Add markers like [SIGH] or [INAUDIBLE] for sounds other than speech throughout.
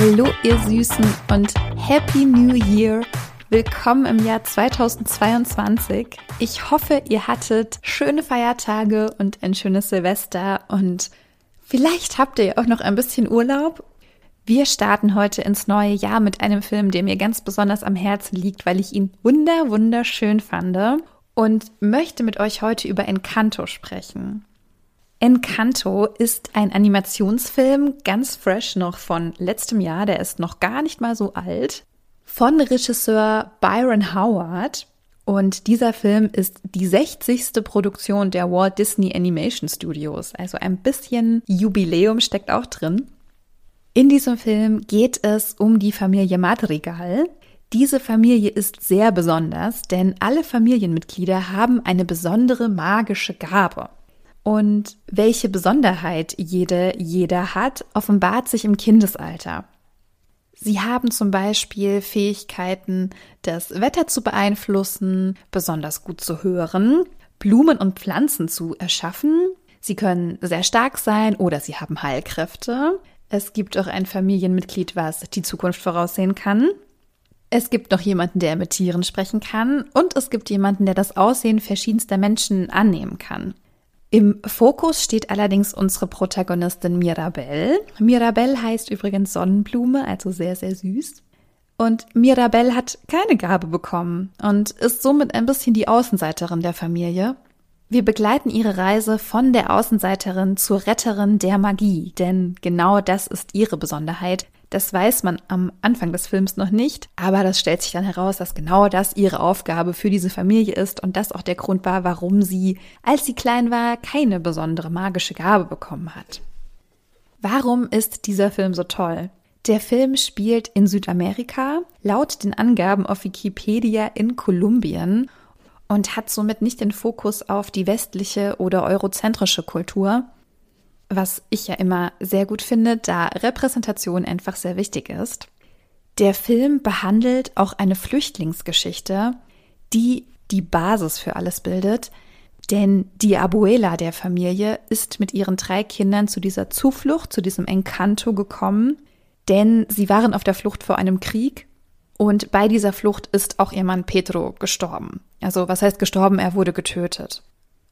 Hallo ihr Süßen und Happy New Year! Willkommen im Jahr 2022. Ich hoffe, ihr hattet schöne Feiertage und ein schönes Silvester und vielleicht habt ihr auch noch ein bisschen Urlaub. Wir starten heute ins neue Jahr mit einem Film, der mir ganz besonders am Herzen liegt, weil ich ihn wunder wunderschön fand und möchte mit euch heute über Encanto sprechen. Encanto ist ein Animationsfilm, ganz fresh noch von letztem Jahr, der ist noch gar nicht mal so alt, von Regisseur Byron Howard. Und dieser Film ist die 60. Produktion der Walt Disney Animation Studios. Also ein bisschen Jubiläum steckt auch drin. In diesem Film geht es um die Familie Madrigal. Diese Familie ist sehr besonders, denn alle Familienmitglieder haben eine besondere magische Gabe. Und welche Besonderheit jede, jeder hat, offenbart sich im Kindesalter. Sie haben zum Beispiel Fähigkeiten, das Wetter zu beeinflussen, besonders gut zu hören, Blumen und Pflanzen zu erschaffen. Sie können sehr stark sein oder sie haben Heilkräfte. Es gibt auch ein Familienmitglied, was die Zukunft voraussehen kann. Es gibt noch jemanden, der mit Tieren sprechen kann. Und es gibt jemanden, der das Aussehen verschiedenster Menschen annehmen kann. Im Fokus steht allerdings unsere Protagonistin Mirabelle. Mirabelle heißt übrigens Sonnenblume, also sehr, sehr süß. Und Mirabelle hat keine Gabe bekommen und ist somit ein bisschen die Außenseiterin der Familie. Wir begleiten ihre Reise von der Außenseiterin zur Retterin der Magie, denn genau das ist ihre Besonderheit. Das weiß man am Anfang des Films noch nicht, aber das stellt sich dann heraus, dass genau das ihre Aufgabe für diese Familie ist und das auch der Grund war, warum sie, als sie klein war, keine besondere magische Gabe bekommen hat. Warum ist dieser Film so toll? Der Film spielt in Südamerika, laut den Angaben auf Wikipedia in Kolumbien und hat somit nicht den Fokus auf die westliche oder eurozentrische Kultur, was ich ja immer sehr gut finde, da Repräsentation einfach sehr wichtig ist. Der Film behandelt auch eine Flüchtlingsgeschichte, die die Basis für alles bildet, denn die Abuela der Familie ist mit ihren drei Kindern zu dieser Zuflucht, zu diesem Encanto gekommen, denn sie waren auf der Flucht vor einem Krieg und bei dieser Flucht ist auch ihr Mann Pedro gestorben. Also was heißt gestorben? Er wurde getötet.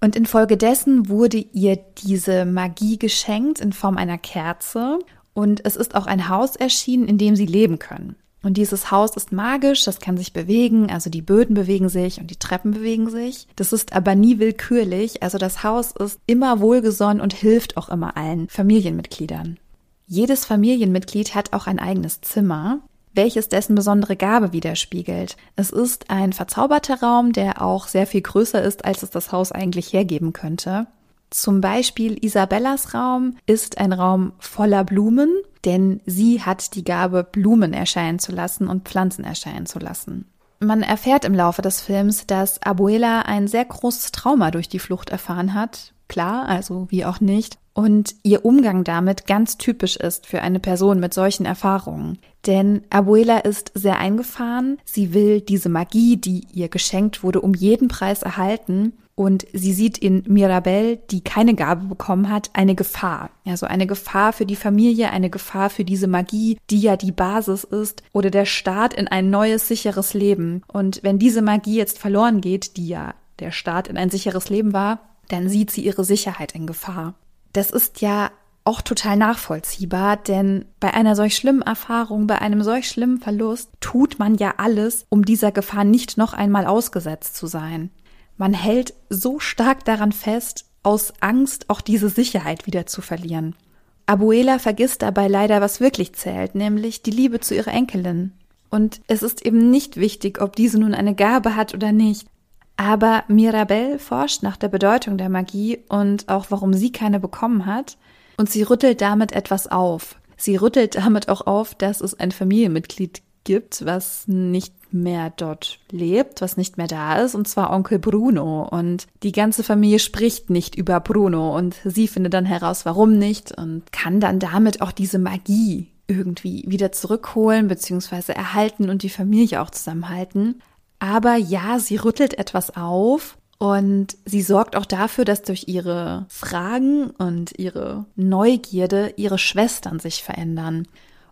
Und infolgedessen wurde ihr diese Magie geschenkt in Form einer Kerze und es ist auch ein Haus erschienen, in dem sie leben können. Und dieses Haus ist magisch, das kann sich bewegen, also die Böden bewegen sich und die Treppen bewegen sich. Das ist aber nie willkürlich, also das Haus ist immer wohlgesonnen und hilft auch immer allen Familienmitgliedern. Jedes Familienmitglied hat auch ein eigenes Zimmer welches dessen besondere Gabe widerspiegelt. Es ist ein verzauberter Raum, der auch sehr viel größer ist, als es das Haus eigentlich hergeben könnte. Zum Beispiel Isabellas Raum ist ein Raum voller Blumen, denn sie hat die Gabe, Blumen erscheinen zu lassen und Pflanzen erscheinen zu lassen. Man erfährt im Laufe des Films, dass Abuela ein sehr großes Trauma durch die Flucht erfahren hat. Klar, also wie auch nicht und ihr Umgang damit ganz typisch ist für eine Person mit solchen Erfahrungen. Denn Abuela ist sehr eingefahren, sie will diese Magie, die ihr geschenkt wurde, um jeden Preis erhalten und sie sieht in Mirabelle, die keine Gabe bekommen hat, eine Gefahr. Also eine Gefahr für die Familie, eine Gefahr für diese Magie, die ja die Basis ist oder der Start in ein neues, sicheres Leben. Und wenn diese Magie jetzt verloren geht, die ja der Start in ein sicheres Leben war, dann sieht sie ihre Sicherheit in Gefahr. Das ist ja auch total nachvollziehbar, denn bei einer solch schlimmen Erfahrung, bei einem solch schlimmen Verlust tut man ja alles, um dieser Gefahr nicht noch einmal ausgesetzt zu sein. Man hält so stark daran fest, aus Angst auch diese Sicherheit wieder zu verlieren. Abuela vergisst dabei leider, was wirklich zählt, nämlich die Liebe zu ihrer Enkelin. Und es ist eben nicht wichtig, ob diese nun eine Gabe hat oder nicht. Aber Mirabelle forscht nach der Bedeutung der Magie und auch warum sie keine bekommen hat. Und sie rüttelt damit etwas auf. Sie rüttelt damit auch auf, dass es ein Familienmitglied gibt, was nicht mehr dort lebt, was nicht mehr da ist, und zwar Onkel Bruno. Und die ganze Familie spricht nicht über Bruno und sie findet dann heraus, warum nicht und kann dann damit auch diese Magie irgendwie wieder zurückholen bzw. erhalten und die Familie auch zusammenhalten. Aber ja, sie rüttelt etwas auf und sie sorgt auch dafür, dass durch ihre Fragen und ihre Neugierde ihre Schwestern sich verändern.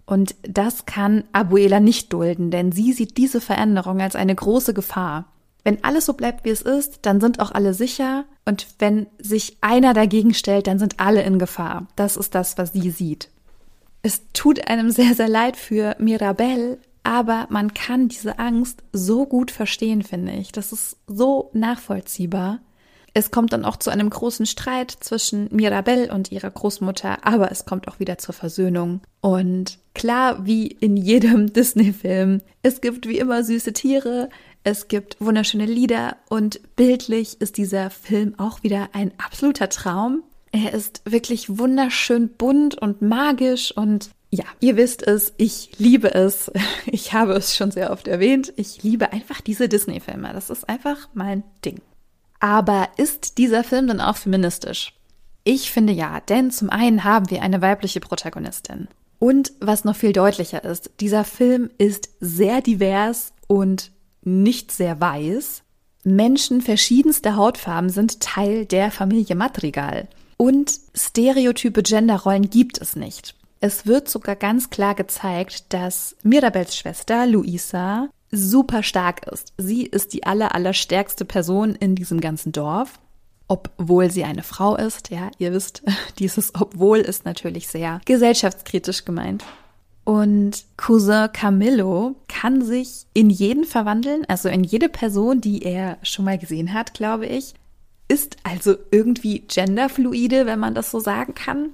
Und das kann Abuela nicht dulden, denn sie sieht diese Veränderung als eine große Gefahr. Wenn alles so bleibt, wie es ist, dann sind auch alle sicher. Und wenn sich einer dagegen stellt, dann sind alle in Gefahr. Das ist das, was sie sieht. Es tut einem sehr, sehr leid für Mirabelle, aber man kann diese Angst so gut verstehen, finde ich. Das ist so nachvollziehbar. Es kommt dann auch zu einem großen Streit zwischen Mirabelle und ihrer Großmutter, aber es kommt auch wieder zur Versöhnung. Und klar, wie in jedem [LAUGHS] Disney-Film, es gibt wie immer süße Tiere, es gibt wunderschöne Lieder und bildlich ist dieser Film auch wieder ein absoluter Traum. Er ist wirklich wunderschön bunt und magisch und ja, ihr wisst es, ich liebe es. [LAUGHS] Ich habe es schon sehr oft erwähnt. Ich liebe einfach diese Disney-Filme. Das ist einfach mein Ding. Aber ist dieser Film dann auch feministisch? Ich finde ja, denn zum einen haben wir eine weibliche Protagonistin. Und was noch viel deutlicher ist, dieser Film ist sehr divers und nicht sehr weiß. Menschen verschiedenster Hautfarben sind Teil der Familie Madrigal. Und stereotype Genderrollen gibt es nicht. Es wird sogar ganz klar gezeigt, dass Mirabels Schwester Luisa super stark ist. Sie ist die aller, aller stärkste Person in diesem ganzen Dorf. Obwohl sie eine Frau ist, ja, ihr wisst, [LAUGHS] dieses obwohl ist natürlich sehr gesellschaftskritisch gemeint. Und Cousin Camillo kann sich in jeden verwandeln, also in jede Person, die er schon mal gesehen hat, glaube ich. Ist also irgendwie genderfluide, wenn man das so sagen kann.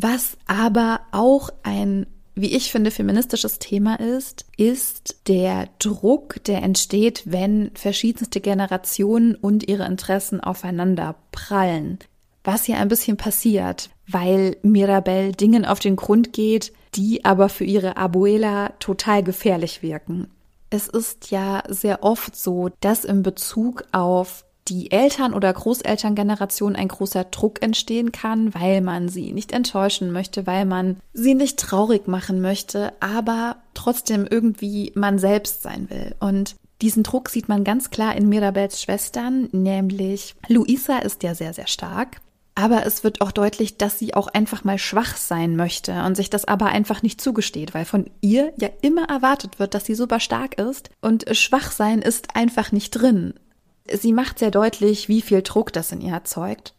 Was aber auch ein wie ich finde, feministisches Thema ist, ist der Druck, der entsteht, wenn verschiedenste Generationen und ihre Interessen aufeinander prallen. Was hier ein bisschen passiert, weil Mirabelle Dingen auf den Grund geht, die aber für ihre Abuela total gefährlich wirken. Es ist ja sehr oft so, dass in Bezug auf die Eltern- oder Großelterngeneration ein großer Druck entstehen kann, weil man sie nicht enttäuschen möchte, weil man sie nicht traurig machen möchte, aber trotzdem irgendwie man selbst sein will. Und diesen Druck sieht man ganz klar in Mirabels Schwestern, nämlich Luisa ist ja sehr, sehr stark. Aber es wird auch deutlich, dass sie auch einfach mal schwach sein möchte und sich das aber einfach nicht zugesteht, weil von ihr ja immer erwartet wird, dass sie super stark ist und schwach sein ist einfach nicht drin. Sie macht sehr deutlich, wie viel Druck das in ihr erzeugt.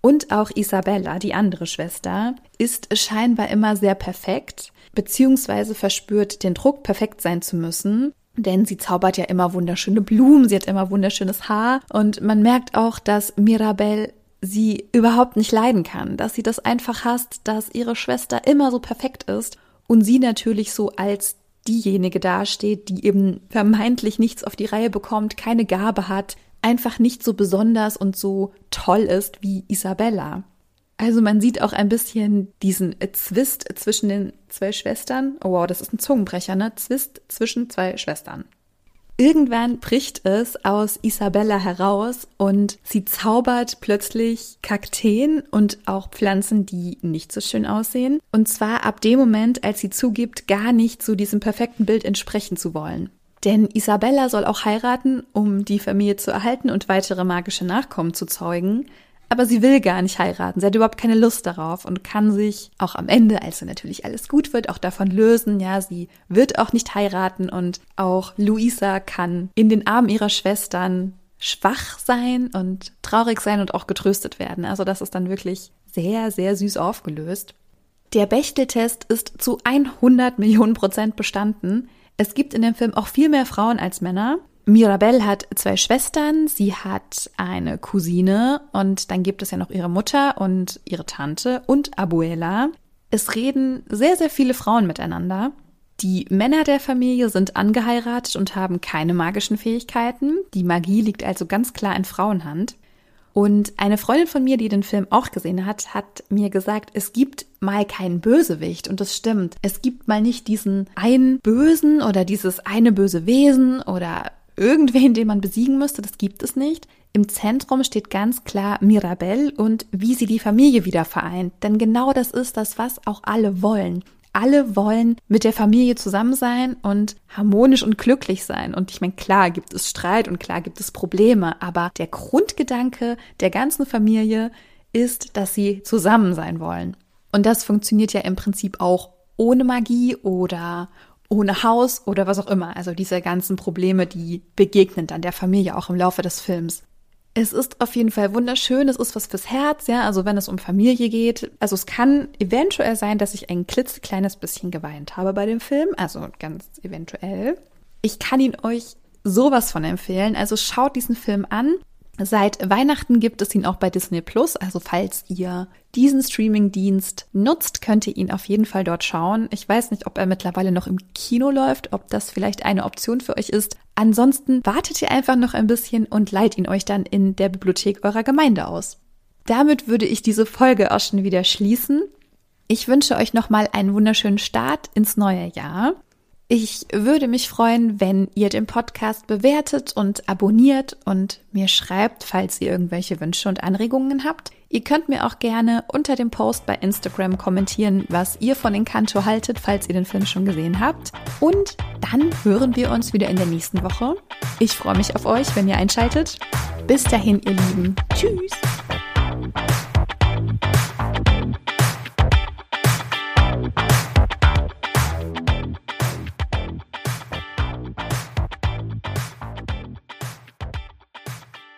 Und auch Isabella, die andere Schwester, ist scheinbar immer sehr perfekt, beziehungsweise verspürt den Druck, perfekt sein zu müssen. Denn sie zaubert ja immer wunderschöne Blumen, sie hat immer wunderschönes Haar und man merkt auch, dass Mirabelle sie überhaupt nicht leiden kann, dass sie das einfach hasst, dass ihre Schwester immer so perfekt ist und sie natürlich so als diejenige dasteht, die eben vermeintlich nichts auf die Reihe bekommt, keine Gabe hat, einfach nicht so besonders und so toll ist wie Isabella. Also man sieht auch ein bisschen diesen Zwist zwischen den zwei Schwestern. Oh wow, das ist ein Zungenbrecher, ne? Zwist zwischen zwei Schwestern. Irgendwann bricht es aus Isabella heraus und sie zaubert plötzlich Kakteen und auch Pflanzen, die nicht so schön aussehen. Und zwar ab dem Moment, als sie zugibt, gar nicht zu diesem perfekten Bild entsprechen zu wollen. Denn Isabella soll auch heiraten, um die Familie zu erhalten und weitere magische Nachkommen zu zeugen. Aber sie will gar nicht heiraten. Sie hat überhaupt keine Lust darauf und kann sich auch am Ende, als natürlich alles gut wird, auch davon lösen. Ja, sie wird auch nicht heiraten und auch Luisa kann in den Armen ihrer Schwestern schwach sein und traurig sein und auch getröstet werden. Also das ist dann wirklich sehr, sehr süß aufgelöst. Der Bechteltest ist zu 100 Millionen Prozent bestanden. Es gibt in dem Film auch viel mehr Frauen als Männer. Mirabelle hat zwei Schwestern, sie hat eine Cousine und dann gibt es ja noch ihre Mutter und ihre Tante und Abuela. Es reden sehr, sehr viele Frauen miteinander. Die Männer der Familie sind angeheiratet und haben keine magischen Fähigkeiten. Die Magie liegt also ganz klar in Frauenhand. Und eine Freundin von mir, die den Film auch gesehen hat, hat mir gesagt, es gibt mal keinen Bösewicht. Und das stimmt. Es gibt mal nicht diesen einen Bösen oder dieses eine böse Wesen oder irgendwen, den man besiegen müsste. Das gibt es nicht. Im Zentrum steht ganz klar Mirabelle und wie sie die Familie wieder vereint. Denn genau das ist das, was auch alle wollen alle wollen mit der Familie zusammen sein und harmonisch und glücklich sein. Und ich meine, klar gibt es Streit und klar gibt es Probleme, aber der Grundgedanke der ganzen Familie ist, dass sie zusammen sein wollen. Und das funktioniert ja im Prinzip auch ohne Magie oder ohne Haus oder was auch immer. Also diese ganzen Probleme, die begegnen dann der Familie auch im Laufe des Films. Es ist auf jeden Fall wunderschön. Es ist was fürs Herz, ja. Also wenn es um Familie geht. Also es kann eventuell sein, dass ich ein klitzekleines bisschen geweint habe bei dem Film. Also ganz eventuell. Ich kann ihn euch sowas von empfehlen. Also schaut diesen Film an. Seit Weihnachten gibt es ihn auch bei Disney Plus. Also falls ihr diesen Streaming-Dienst nutzt, könnt ihr ihn auf jeden Fall dort schauen. Ich weiß nicht, ob er mittlerweile noch im Kino läuft, ob das vielleicht eine Option für euch ist. Ansonsten wartet ihr einfach noch ein bisschen und leiht ihn euch dann in der Bibliothek eurer Gemeinde aus. Damit würde ich diese Folge auch schon wieder schließen. Ich wünsche euch nochmal einen wunderschönen Start ins neue Jahr. Ich würde mich freuen, wenn ihr den Podcast bewertet und abonniert und mir schreibt, falls ihr irgendwelche Wünsche und Anregungen habt. Ihr könnt mir auch gerne unter dem Post bei Instagram kommentieren, was ihr von Encanto haltet, falls ihr den Film schon gesehen habt. Und dann hören wir uns wieder in der nächsten Woche. Ich freue mich auf euch, wenn ihr einschaltet. Bis dahin, ihr Lieben. Tschüss.